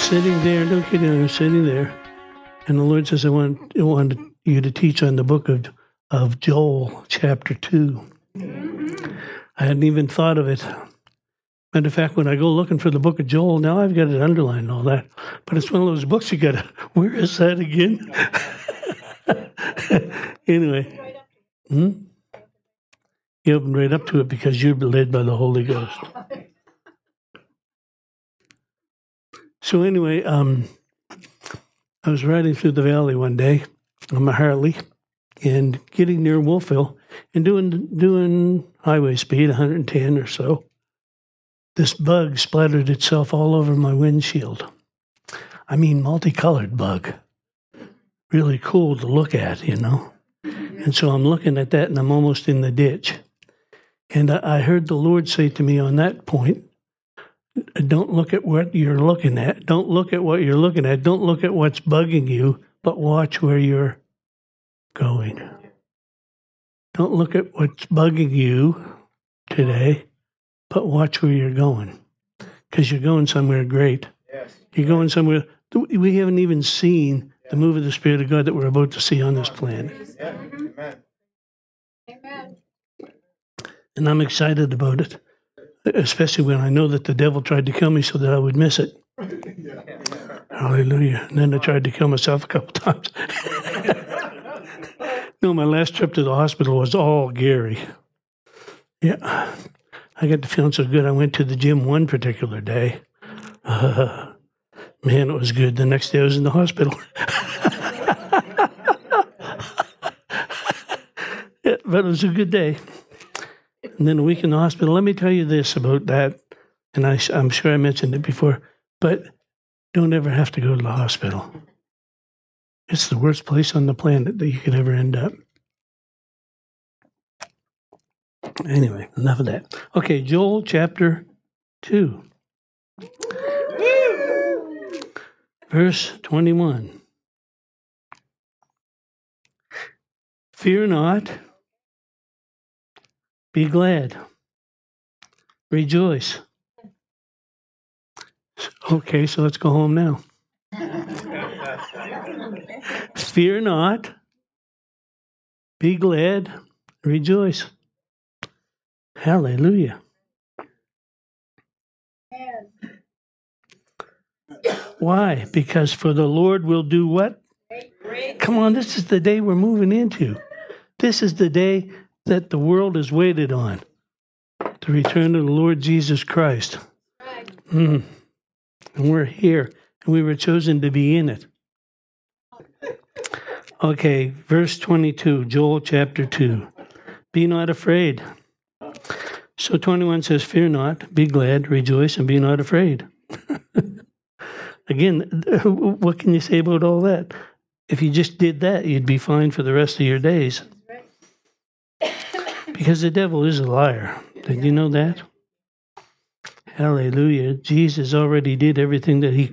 sitting there, no kidding, I was sitting there, and the Lord says, I want, I want you to teach on the book of, of Joel, chapter 2. I hadn't even thought of it. Matter of fact, when I go looking for the book of Joel, now I've got it underlined and all that. But it's one of those books you got to, where is that again? anyway. Hmm? You opened right up to it because you're led by the Holy Ghost. So anyway, um, I was riding through the valley one day on my Harley and getting near Wolfville and doing doing highway speed 110 or so. This bug splattered itself all over my windshield. I mean, multicolored bug. Really cool to look at, you know. And so I'm looking at that and I'm almost in the ditch. And I heard the Lord say to me on that point, don't look at what you're looking at. Don't look at what you're looking at. Don't look at what's bugging you, but watch where you're going. Don't look at what's bugging you today, but watch where you're going. Because you're going somewhere great. Yes. You're going somewhere. We haven't even seen the move of the Spirit of God that we're about to see on this planet. Amen. And I'm excited about it especially when I know that the devil tried to kill me so that I would miss it. Hallelujah. And then I tried to kill myself a couple times. no, my last trip to the hospital was all Gary. Yeah. I got the feeling so good. I went to the gym one particular day. Uh, man, it was good. The next day I was in the hospital. yeah, but it was a good day and then a week in the hospital. Let me tell you this about that, and I, I'm sure I mentioned it before, but don't ever have to go to the hospital. It's the worst place on the planet that you could ever end up. Anyway, enough of that. Okay, Joel chapter 2, verse 21. Fear not be glad. Rejoice. Okay, so let's go home now. Fear not. Be glad. Rejoice. Hallelujah. Why? Because for the Lord will do what? Come on, this is the day we're moving into. This is the day that the world has waited on the return of the Lord Jesus Christ. Mm. And we're here, and we were chosen to be in it. Okay, verse 22, Joel chapter 2. Be not afraid. So 21 says, Fear not, be glad, rejoice, and be not afraid. Again, what can you say about all that? If you just did that, you'd be fine for the rest of your days. Because the devil is a liar. Did you know that? Hallelujah. Jesus already did everything that he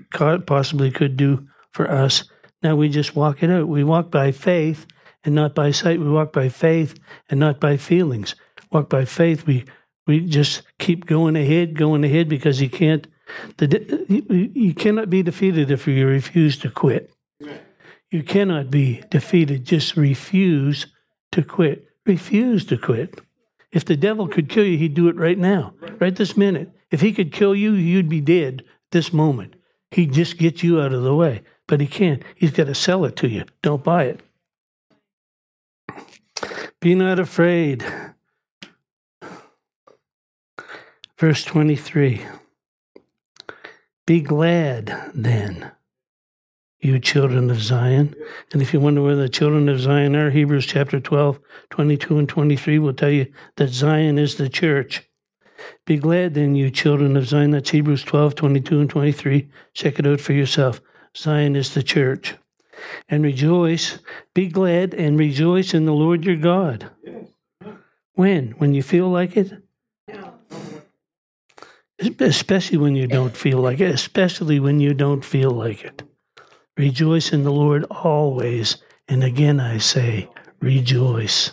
possibly could do for us. Now we just walk it out. We walk by faith and not by sight. We walk by faith and not by feelings. Walk by faith. We we just keep going ahead, going ahead because you can't. The, you, you cannot be defeated if you refuse to quit. You cannot be defeated. Just refuse to quit refuse to quit. If the devil could kill you, he'd do it right now, right this minute. If he could kill you, you'd be dead this moment. He'd just get you out of the way. But he can't. He's got to sell it to you. Don't buy it. Be not afraid. Verse 23 Be glad then you children of Zion. And if you wonder where the children of Zion are, Hebrews chapter 12, 22 and 23 will tell you that Zion is the church. Be glad then, you children of Zion. That's Hebrews 12, 22 and 23. Check it out for yourself. Zion is the church. And rejoice, be glad and rejoice in the Lord your God. When? When you feel like it? Especially when you don't feel like it. Especially when you don't feel like it. Rejoice in the Lord always. And again I say, rejoice.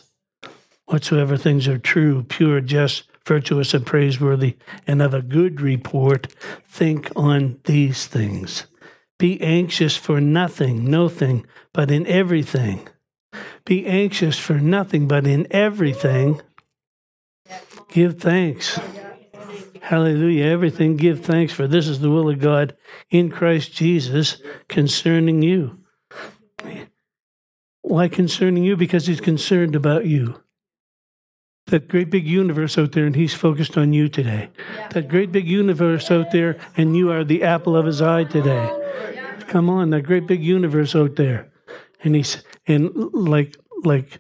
Whatsoever things are true, pure, just, virtuous, and praiseworthy, and of a good report, think on these things. Be anxious for nothing, nothing, but in everything. Be anxious for nothing, but in everything. Give thanks. Hallelujah. Everything give thanks, for this is the will of God in Christ Jesus concerning you. Why concerning you? Because He's concerned about you. That great big universe out there, and He's focused on you today. That great big universe out there, and you are the apple of His eye today. Come on, that great big universe out there. And He's, and like, like,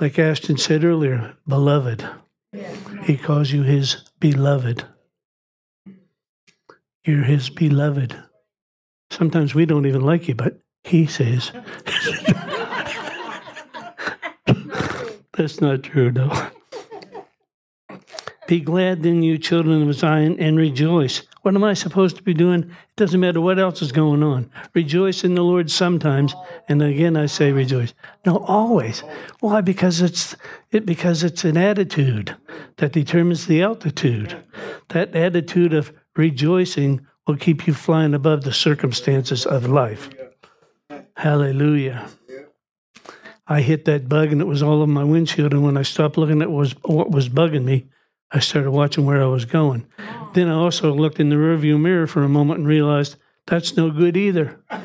like Ashton said earlier, beloved. He calls you his beloved. You're his beloved. Sometimes we don't even like you, but he says. That's not true, though. Be glad then, you children of Zion, and rejoice. What am I supposed to be doing? It doesn't matter what else is going on. Rejoice in the Lord sometimes, and again I say rejoice. No, always. Why? Because it's it because it's an attitude that determines the altitude. That attitude of rejoicing will keep you flying above the circumstances of life. Hallelujah. I hit that bug and it was all over my windshield. And when I stopped looking at what was, what was bugging me, I started watching where I was going. Then I also looked in the rearview mirror for a moment and realized that's no good either. the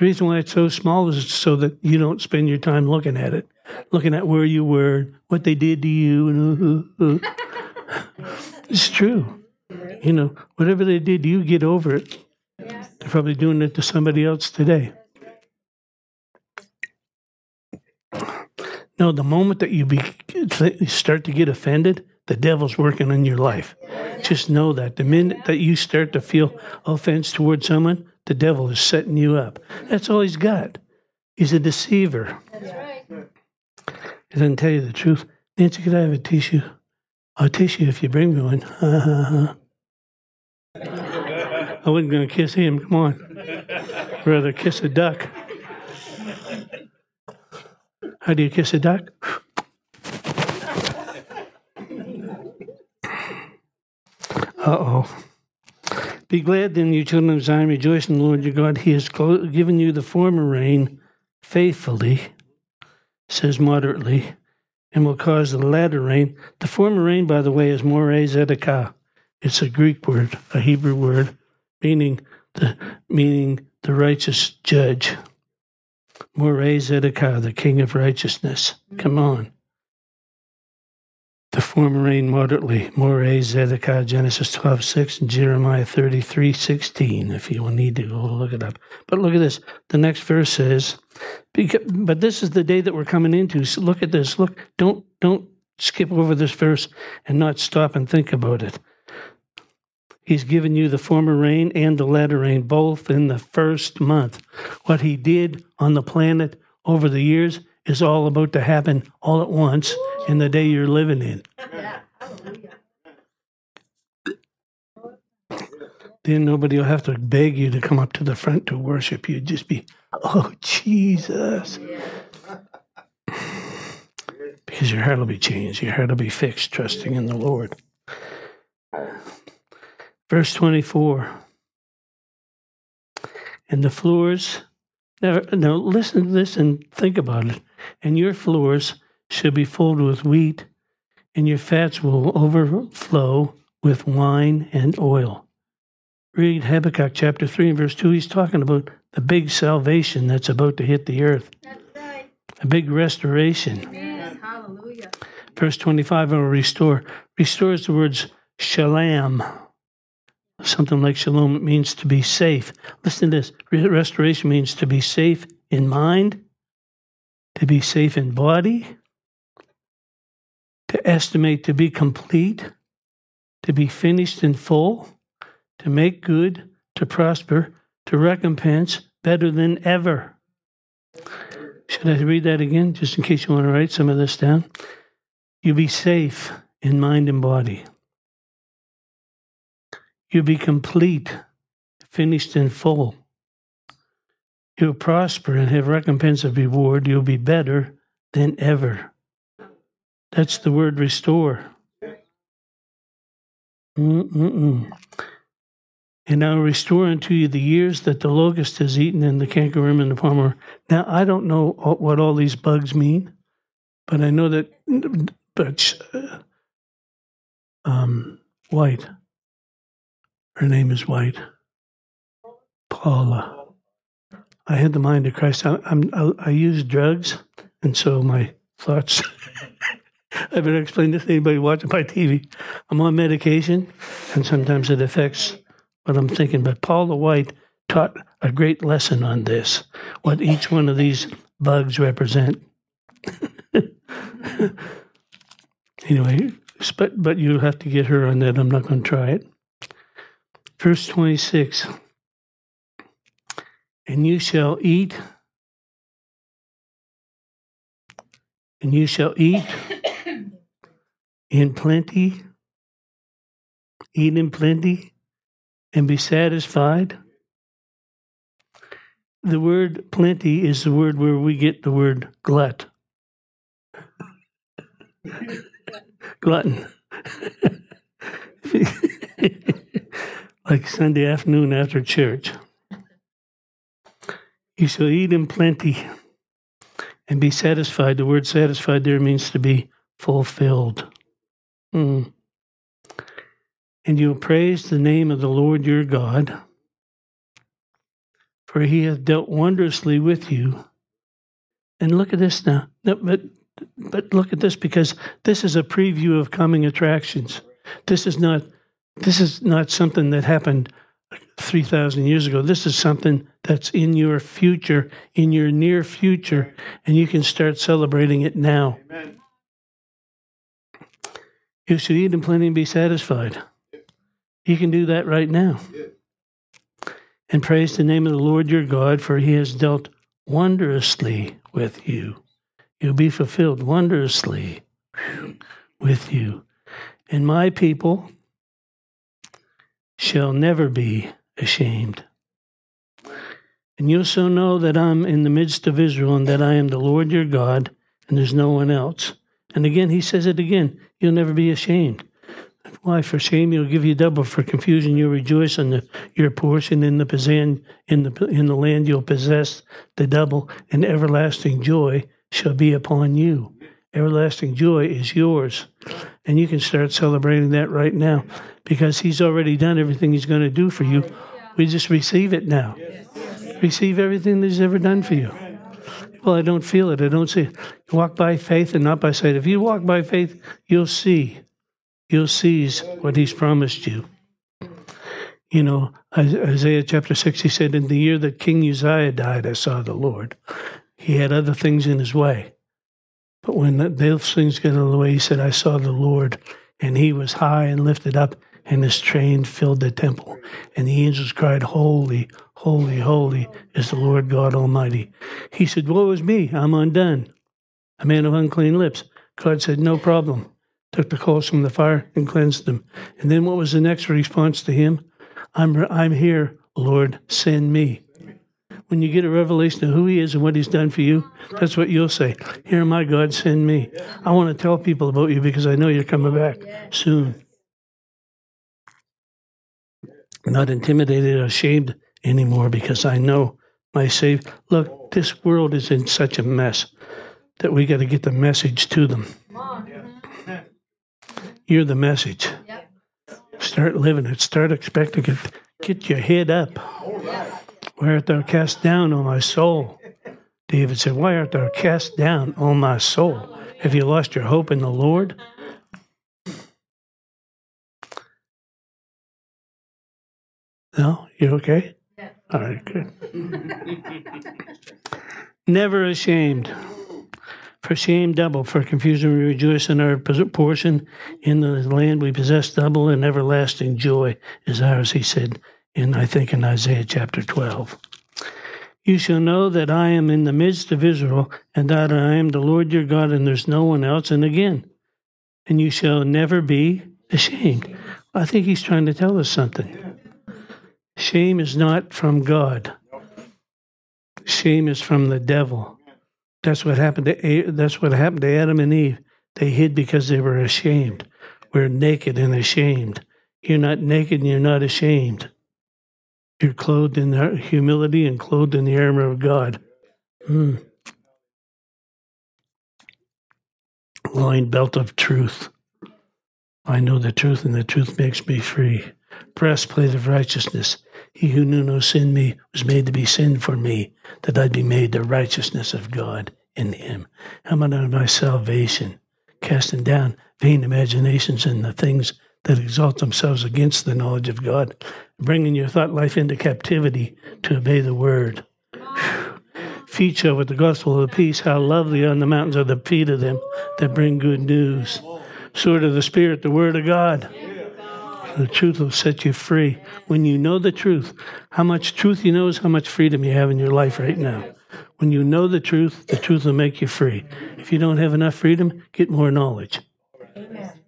reason why it's so small is so that you don't spend your time looking at it, looking at where you were, what they did to you, and uh, uh, uh. it's true. You know, whatever they did, you get over it. They're probably doing it to somebody else today. No, the moment that you be, start to get offended, the devil's working in your life. Just know that. The minute that you start to feel offense towards someone, the devil is setting you up. That's all he's got. He's a deceiver. That's right. He doesn't tell you the truth. Nancy, could I have a tissue? I'll tissue if you bring me one. I wasn't going to kiss him. Come on. Rather kiss a duck. How do you kiss a duck? Uh oh. Be glad then, you children of Zion, rejoice in the Lord your God. He has given you the former rain faithfully, says moderately, and will cause the latter rain. The former rain, by the way, is more zedekah. It's a Greek word, a Hebrew word, meaning the meaning the righteous judge. Moreh Zedekiah, the king of righteousness. Mm-hmm. Come on. The former rain moderately. Moreh Zedekiah, Genesis 12, 6, and Jeremiah 33, 16, if you will need to go look it up. But look at this. The next verse says, but this is the day that we're coming into. So look at this. Look, don't, don't skip over this verse and not stop and think about it. He's given you the former rain and the latter rain, both in the first month. What he did on the planet over the years is all about to happen all at once in the day you're living in. Then nobody will have to beg you to come up to the front to worship you. Just be, oh, Jesus. Because your heart will be changed. Your heart will be fixed, trusting in the Lord. Verse 24. And the floors, now, now listen to this and think about it. And your floors shall be filled with wheat, and your fats will overflow with wine and oil. Read Habakkuk chapter 3 and verse 2. He's talking about the big salvation that's about to hit the earth. Right. A big restoration. Amen. Hallelujah. Verse 25 I will restore. Restores the words shalom something like shalom, means to be safe. Listen to this restoration means to be safe in mind, to be safe in body, to estimate to be complete, to be finished in full, to make good, to prosper, to recompense better than ever. Should I read that again, just in case you want to write some of this down? You be safe in mind and body. You'll be complete, finished in full. You'll prosper and have recompense of reward. You'll be better than ever. That's the word restore. Mm-mm-mm. And I will restore unto you the years that the locust has eaten and the cankerworm and the palmer. Now, I don't know what all these bugs mean, but I know that, but, uh, um, White, her name is White, Paula. I had the mind of Christ. I, I'm, I, I use drugs, and so my thoughts. I better explain this to anybody watching my TV. I'm on medication, and sometimes it affects what I'm thinking. But Paula White taught a great lesson on this, what each one of these bugs represent. anyway, but, but you have to get her on that. I'm not going to try it. Verse 26 And you shall eat, and you shall eat in plenty, eat in plenty, and be satisfied. The word plenty is the word where we get the word glut. Glutton. like Sunday afternoon after church. You shall eat in plenty and be satisfied. The word satisfied there means to be fulfilled. Mm. And you'll praise the name of the Lord your God, for he hath dealt wondrously with you. And look at this now. But, but look at this because this is a preview of coming attractions. This is not this is not something that happened 3,000 years ago. This is something that's in your future, in your near future, and you can start celebrating it now. Amen. You should eat in plenty and be satisfied. You can do that right now. And praise the name of the Lord your God, for he has dealt wondrously with you. You'll be fulfilled wondrously with you. And my people shall never be ashamed. And you shall know that I'm in the midst of Israel, and that I am the Lord your God, and there's no one else. And again, he says it again you'll never be ashamed. Why? For shame, you'll give you double. For confusion, you'll rejoice in the, your portion in the in the in the land you'll possess the double, and everlasting joy shall be upon you. Everlasting joy is yours, and you can start celebrating that right now because He's already done everything He's going to do for you. We just receive it now. Receive everything that He's ever done for you. Well, I don't feel it. I don't see it. You walk by faith and not by sight. If you walk by faith, you'll see. You'll seize what He's promised you. You know, Isaiah chapter 6, he said, In the year that King Uzziah died, I saw the Lord. He had other things in his way. But when those things get out of the way, he said, I saw the Lord, and he was high and lifted up, and his train filled the temple. And the angels cried, Holy, holy, holy is the Lord God Almighty. He said, Woe is me, I'm undone, a man of unclean lips. God said, No problem. Took the coals from the fire and cleansed them. And then what was the next response to him? I'm, I'm here, Lord, send me. When you get a revelation of who he is and what he's done for you, that's what you'll say. Here, my God, send me. I want to tell people about you because I know you're coming back soon not intimidated or ashamed anymore because I know my Savior. Look, this world is in such a mess that we got to get the message to them. You're the message. Start living it. Start expecting it. Get your head up. Why art thou cast down, O my soul? David said, Why art thou cast down, O my soul? Have you lost your hope in the Lord? No? You okay? Yeah. All right, good. Never ashamed. For shame double, for confusion we rejoice in our portion. In the land we possess double, and everlasting joy is ours, he said, in I think in Isaiah chapter 12. You shall know that I am in the midst of Israel, and that I am the Lord your God, and there's no one else. And again, and you shall never be ashamed. I think he's trying to tell us something. Shame is not from God. Shame is from the devil. That's what happened to that's what happened to Adam and Eve. They hid because they were ashamed. We're naked and ashamed. You're not naked and you're not ashamed. You're clothed in humility and clothed in the armor of God. Mm. Loin belt of truth. I know the truth, and the truth makes me free. Breastplate of righteousness. He who knew no sin me was made to be sin for me, that I'd be made the righteousness of God in him. Helmet of my salvation, casting down vain imaginations and the things that exalt themselves against the knowledge of God, bringing your thought life into captivity to obey the word. Shall with the gospel of peace, how lovely on the mountains are the feet of them that bring good news. Sword of the Spirit, the word of God. The truth will set you free. When you know the truth, how much truth you know is how much freedom you have in your life right now. When you know the truth, the truth will make you free. If you don't have enough freedom, get more knowledge. Amen.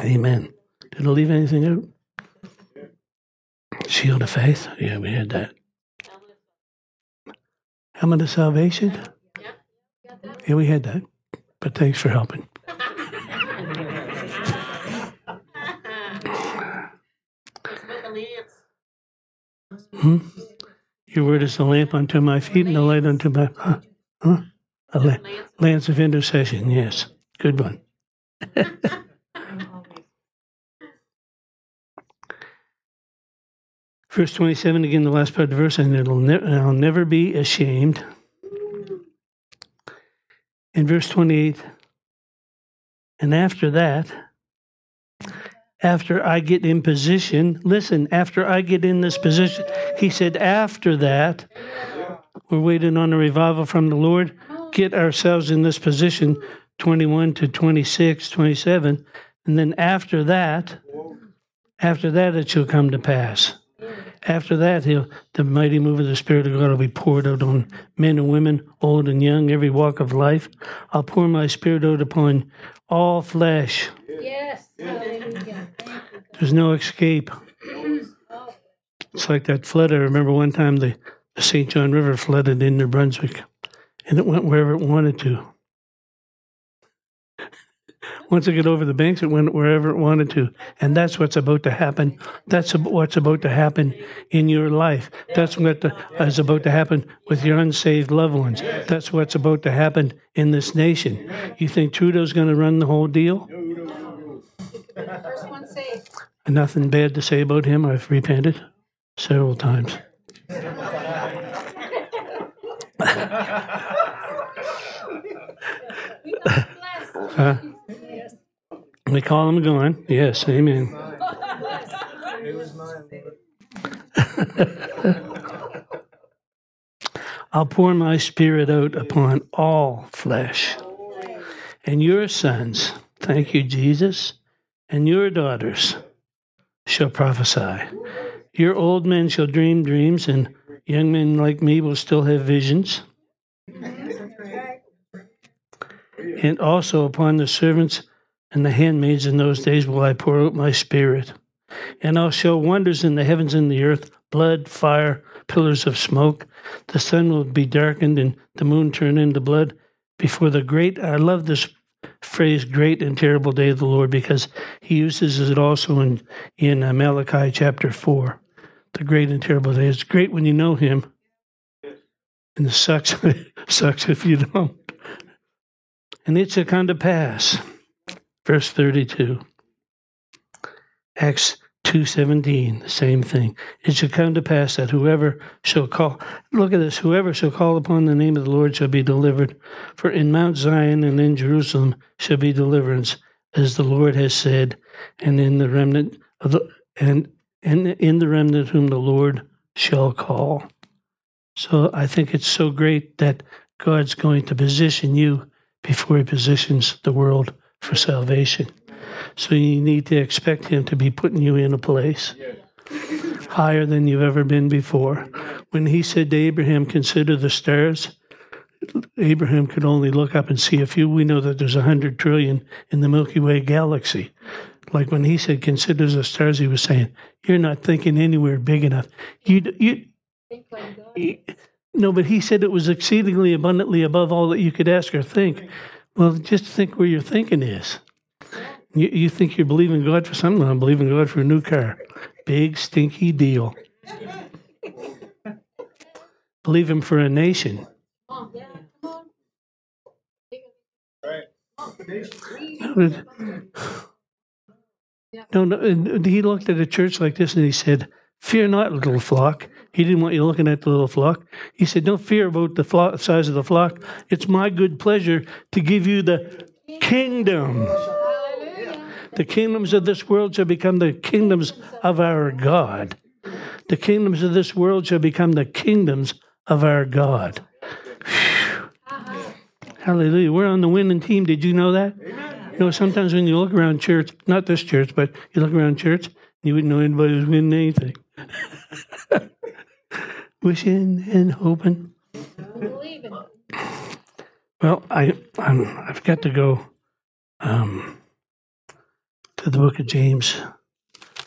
Amen. Did I leave anything out? Shield of faith? Yeah, we had that. Helmet of salvation? Yeah, we had that. But thanks for helping. Hmm? Your word is a lamp unto my feet and a light unto my. Huh? huh? A la- lance of intercession, yes. Good one. Verse 27, again, the last part of the verse, and it'll ne- I'll never be ashamed. In verse 28, and after that, after I get in position, listen, after I get in this position, he said, after that, we're waiting on a revival from the Lord. Get ourselves in this position, 21 to 26, 27. And then after that, after that, it shall come to pass. After that, he'll, the mighty move of the Spirit of God will be poured out on men and women, old and young, every walk of life. I'll pour my Spirit out upon all flesh. Yes. There's no escape. It's like that flood. I remember one time the, the St. John River flooded in New Brunswick, and it went wherever it wanted to. Once it got over the banks, it went wherever it wanted to. And that's what's about to happen. That's what's about to happen in your life. That's what the, is about to happen with your unsaved loved ones. That's what's about to happen in this nation. You think Trudeau's going to run the whole deal? First one. Nothing bad to say about him. I've repented several times. huh? We call him gone. Yes, amen. I'll pour my spirit out upon all flesh. And your sons, thank you, Jesus, and your daughters shall prophesy. Your old men shall dream dreams, and young men like me will still have visions. And also upon the servants and the handmaids in those days will I pour out my spirit. And I'll show wonders in the heavens and the earth blood, fire, pillars of smoke. The sun will be darkened and the moon turn into blood before the great, I love this phrase, great and terrible day of the Lord, because he uses it also in, in uh, Malachi chapter 4. The great and terrible day. It's great when you know him, and it sucks, sucks if you don't. And it's a kind of pass verse 32. Acts 2:17, the same thing. It shall come to pass that whoever shall call look at this, whoever shall call upon the name of the Lord shall be delivered. For in Mount Zion and in Jerusalem shall be deliverance, as the Lord has said, and in the remnant of the and and in the remnant whom the Lord shall call. So I think it's so great that God's going to position you before he positions the world for salvation. So you need to expect Him to be putting you in a place higher than you've ever been before. When He said to Abraham, Consider the stars, Abraham could only look up and see a few. We know that there's a hundred trillion in the Milky Way galaxy. Like when he said, "Consider the stars," he was saying, "You're not thinking anywhere big enough. You, you, you no, but he said it was exceedingly abundantly above all that you could ask or think. Well, just think where your thinking is. You, you think you're believing God for something, I'm believing God for a new car. Big stinky deal. Believe him for a nation. No, no, he looked at a church like this and he said, Fear not, little flock. He didn't want you looking at the little flock. He said, Don't fear about the flock, size of the flock. It's my good pleasure to give you the kingdom. The kingdoms of this world shall become the kingdoms of our God. The kingdoms of this world shall become the kingdoms of our God. Uh-huh. Hallelujah. We're on the winning team. Did you know that? You know, sometimes when you look around church, not this church, but you look around church, you wouldn't know anybody was winning anything. Wishing and hoping. Well, I I'm, I've got to go um, to the book of James,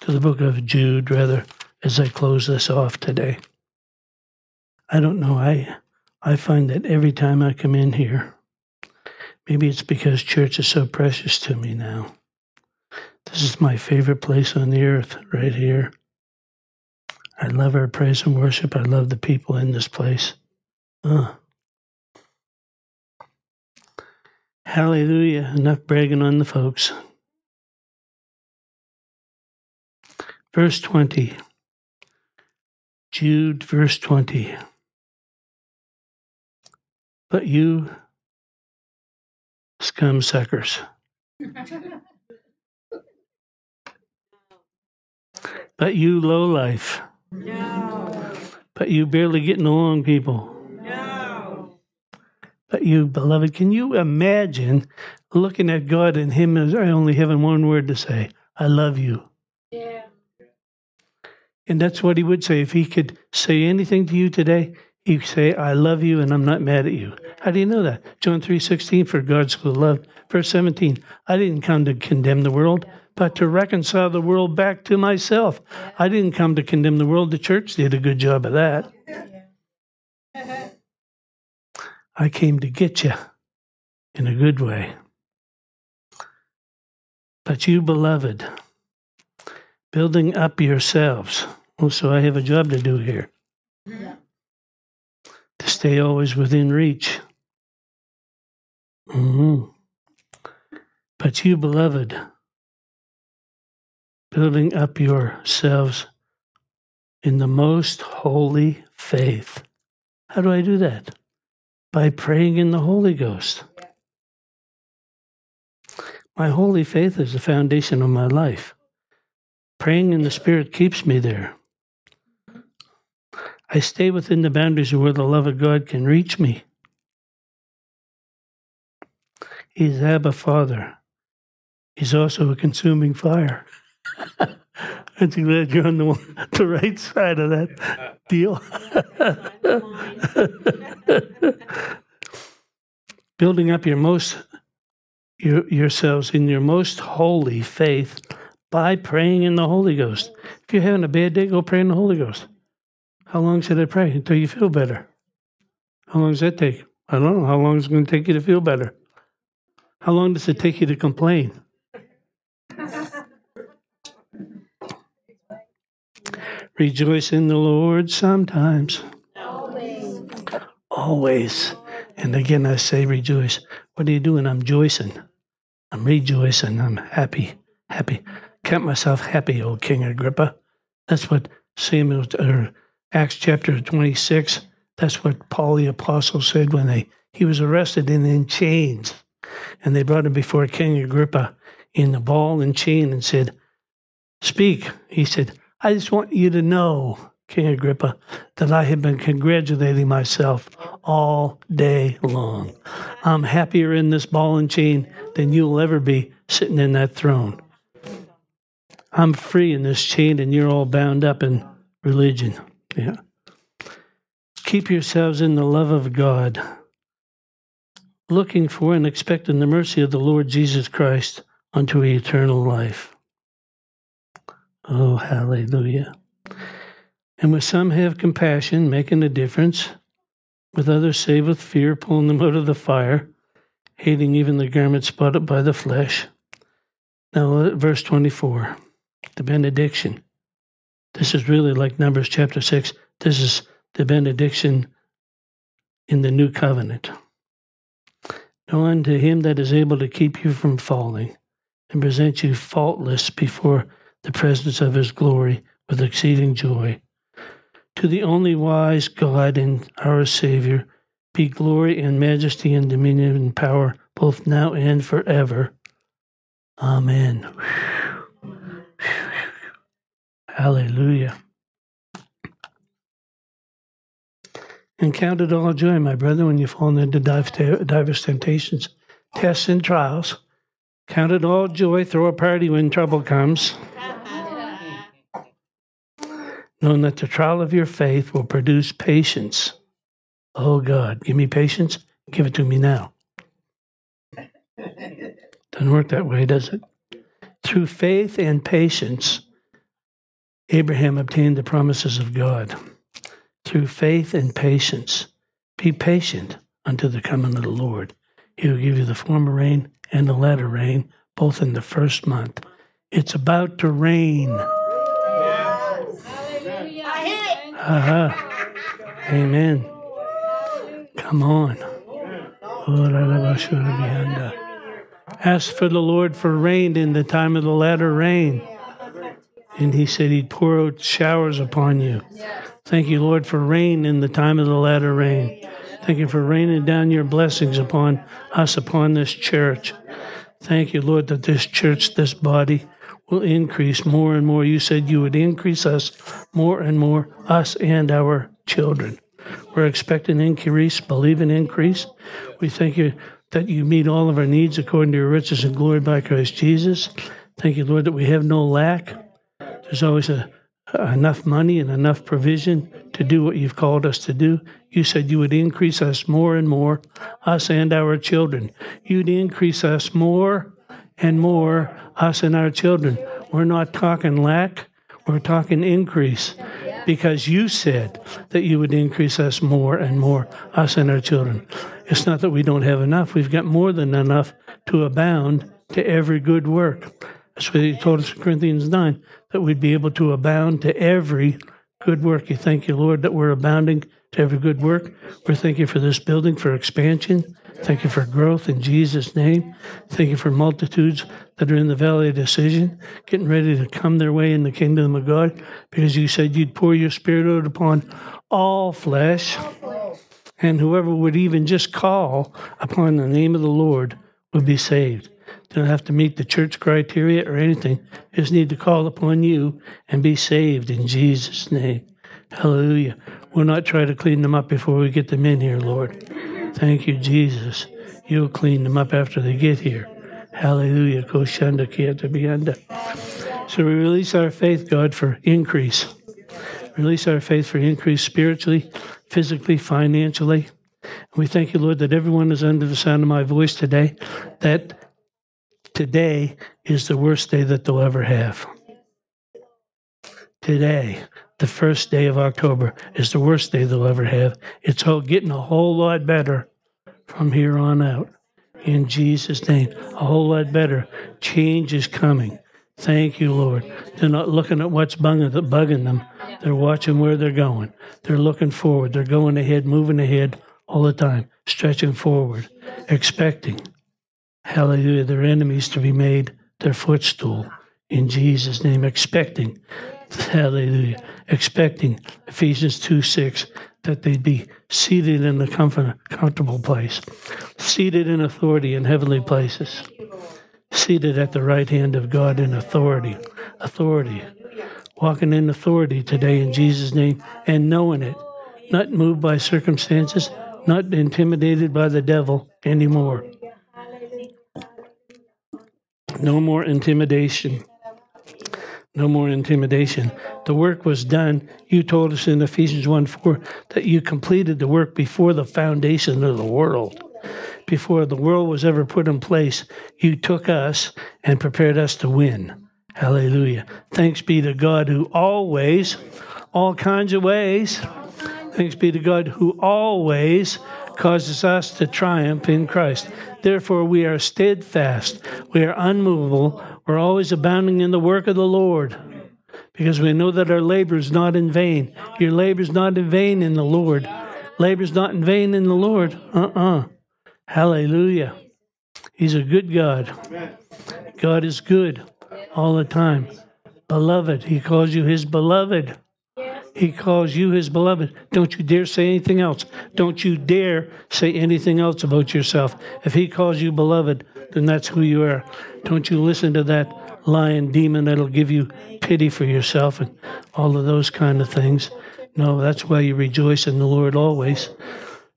to the book of Jude, rather, as I close this off today. I don't know. I I find that every time I come in here, maybe it's because church is so precious to me now. This is my favorite place on the earth, right here. I love our praise and worship. I love the people in this place. Uh. Hallelujah. Enough bragging on the folks. Verse 20. Jude, verse 20. But you, scum suckers. but you, low life. No. But you, barely getting along people. No. But you, beloved, can you imagine looking at God and Him as I only having one word to say I love you? Yeah. And that's what He would say. If He could say anything to you today, you say, I love you and I'm not mad at you. How do you know that? John 3.16, for God so loved. Verse 17, I didn't come to condemn the world, but to reconcile the world back to myself. I didn't come to condemn the world. The church did a good job of that. I came to get you in a good way. But you, beloved, building up yourselves. Oh, so I have a job to do here. Yeah to stay always within reach. Mm-hmm. But you, beloved, building up yourselves in the most holy faith. How do I do that? By praying in the Holy Ghost. My holy faith is the foundation of my life. Praying in the Spirit keeps me there. I stay within the boundaries of where the love of God can reach me. He's Abba Father. He's also a consuming fire. I'm glad you're on the, the right side of that deal. Building up your most your, yourselves in your most holy faith by praying in the Holy Ghost. If you're having a bad day, go pray in the Holy Ghost. How long should I pray until you feel better? How long does that take? I don't know. How long is it going to take you to feel better? How long does it take you to complain? Rejoice in the Lord sometimes. Always. Always. And again, I say rejoice. What are you doing? I'm rejoicing. I'm rejoicing. I'm happy. Happy. Count myself happy, O King Agrippa. That's what Samuel or Acts chapter 26, that's what Paul the apostle said when they he was arrested and in chains. And they brought him before King Agrippa in the ball and chain and said, Speak. He said, I just want you to know, King Agrippa, that I have been congratulating myself all day long. I'm happier in this ball and chain than you'll ever be sitting in that throne. I'm free in this chain and you're all bound up in religion. Yeah. Keep yourselves in the love of God, looking for and expecting the mercy of the Lord Jesus Christ unto eternal life. Oh, hallelujah. And with some have compassion, making a difference. With others save with fear, pulling them out of the fire, hating even the garment spotted by the flesh. Now, uh, verse 24, the benediction. This is really like Numbers chapter 6. This is the benediction in the new covenant. Now unto him that is able to keep you from falling and present you faultless before the presence of his glory with exceeding joy. To the only wise God and our Savior be glory and majesty and dominion and power both now and forever. Amen. Hallelujah. And count it all joy, my brother, when you fall into diverse temptations, tests, and trials. Count it all joy. Throw a party when trouble comes. Knowing that the trial of your faith will produce patience. Oh God, give me patience. Give it to me now. Doesn't work that way, does it? Through faith and patience, Abraham obtained the promises of God. Through faith and patience, be patient unto the coming of the Lord. He will give you the former rain and the latter rain, both in the first month. It's about to rain. Uh-huh. Amen. Come on. Ask for the Lord for rain in the time of the latter rain. And he said he'd pour out showers upon you. Thank you, Lord, for rain in the time of the latter rain. Thank you for raining down your blessings upon us, upon this church. Thank you, Lord, that this church, this body, will increase more and more. You said you would increase us more and more, us and our children. We're expecting increase, believe in increase. We thank you that you meet all of our needs according to your riches and glory by Christ Jesus. Thank you, Lord, that we have no lack. There's always a, enough money and enough provision to do what you've called us to do. You said you would increase us more and more, us and our children. You'd increase us more and more, us and our children. We're not talking lack, we're talking increase because you said that you would increase us more and more, us and our children. It's not that we don't have enough, we've got more than enough to abound to every good work. That's what he told us in Corinthians 9, that we'd be able to abound to every good work. You thank you, Lord, that we're abounding to every good work. We thank you for this building, for expansion. Thank you for growth in Jesus' name. Thank you for multitudes that are in the valley of decision, getting ready to come their way in the kingdom of God, because you said you'd pour your spirit out upon all flesh. And whoever would even just call upon the name of the Lord would be saved. Don't have to meet the church criteria or anything. Just need to call upon you and be saved in Jesus' name. Hallelujah. We'll not try to clean them up before we get them in here, Lord. Thank you, Jesus. You'll clean them up after they get here. Hallelujah. So we release our faith, God, for increase. Release our faith for increase spiritually, physically, financially. We thank you, Lord, that everyone is under the sound of my voice today, that today is the worst day that they'll ever have. Today, the first day of October, is the worst day they'll ever have. It's all getting a whole lot better from here on out. In Jesus' name, a whole lot better. Change is coming. Thank you, Lord. They're not looking at what's bugging them. They're watching where they're going. They're looking forward. They're going ahead, moving ahead all the time, stretching forward, expecting hallelujah, their enemies to be made their footstool. In Jesus' name, expecting, hallelujah, expecting Ephesians 2 6, that they'd be seated in a comfort, comfortable place, seated in authority in heavenly places, seated at the right hand of God in authority. Authority. Walking in authority today in Jesus' name and knowing it, not moved by circumstances, not intimidated by the devil anymore. No more intimidation. No more intimidation. The work was done. You told us in Ephesians 1 4 that you completed the work before the foundation of the world. Before the world was ever put in place, you took us and prepared us to win. Hallelujah. Thanks be to God who always, all kinds of ways, thanks be to God who always causes us to triumph in Christ. Therefore, we are steadfast, we are unmovable, we're always abounding in the work of the Lord. because we know that our labor is not in vain. Your labor is not in vain in the Lord. Labor is not in vain in the Lord. Uh uh-uh. uh Hallelujah. He's a good God. God is good all the time. Beloved, He calls you His beloved. He calls you his beloved. Don't you dare say anything else. Don't you dare say anything else about yourself. If he calls you beloved, then that's who you are. Don't you listen to that lying demon that'll give you pity for yourself and all of those kind of things. No, that's why you rejoice in the Lord always.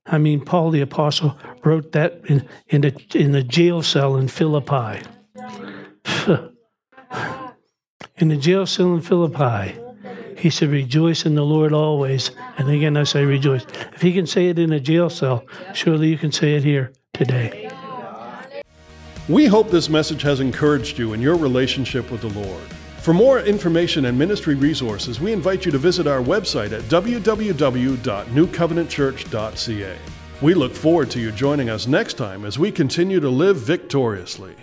I mean, Paul the Apostle wrote that in, in, the, in the jail cell in Philippi. in the jail cell in Philippi. He said, Rejoice in the Lord always. And again, I say rejoice. If he can say it in a jail cell, surely you can say it here today. We hope this message has encouraged you in your relationship with the Lord. For more information and ministry resources, we invite you to visit our website at www.newcovenantchurch.ca. We look forward to you joining us next time as we continue to live victoriously.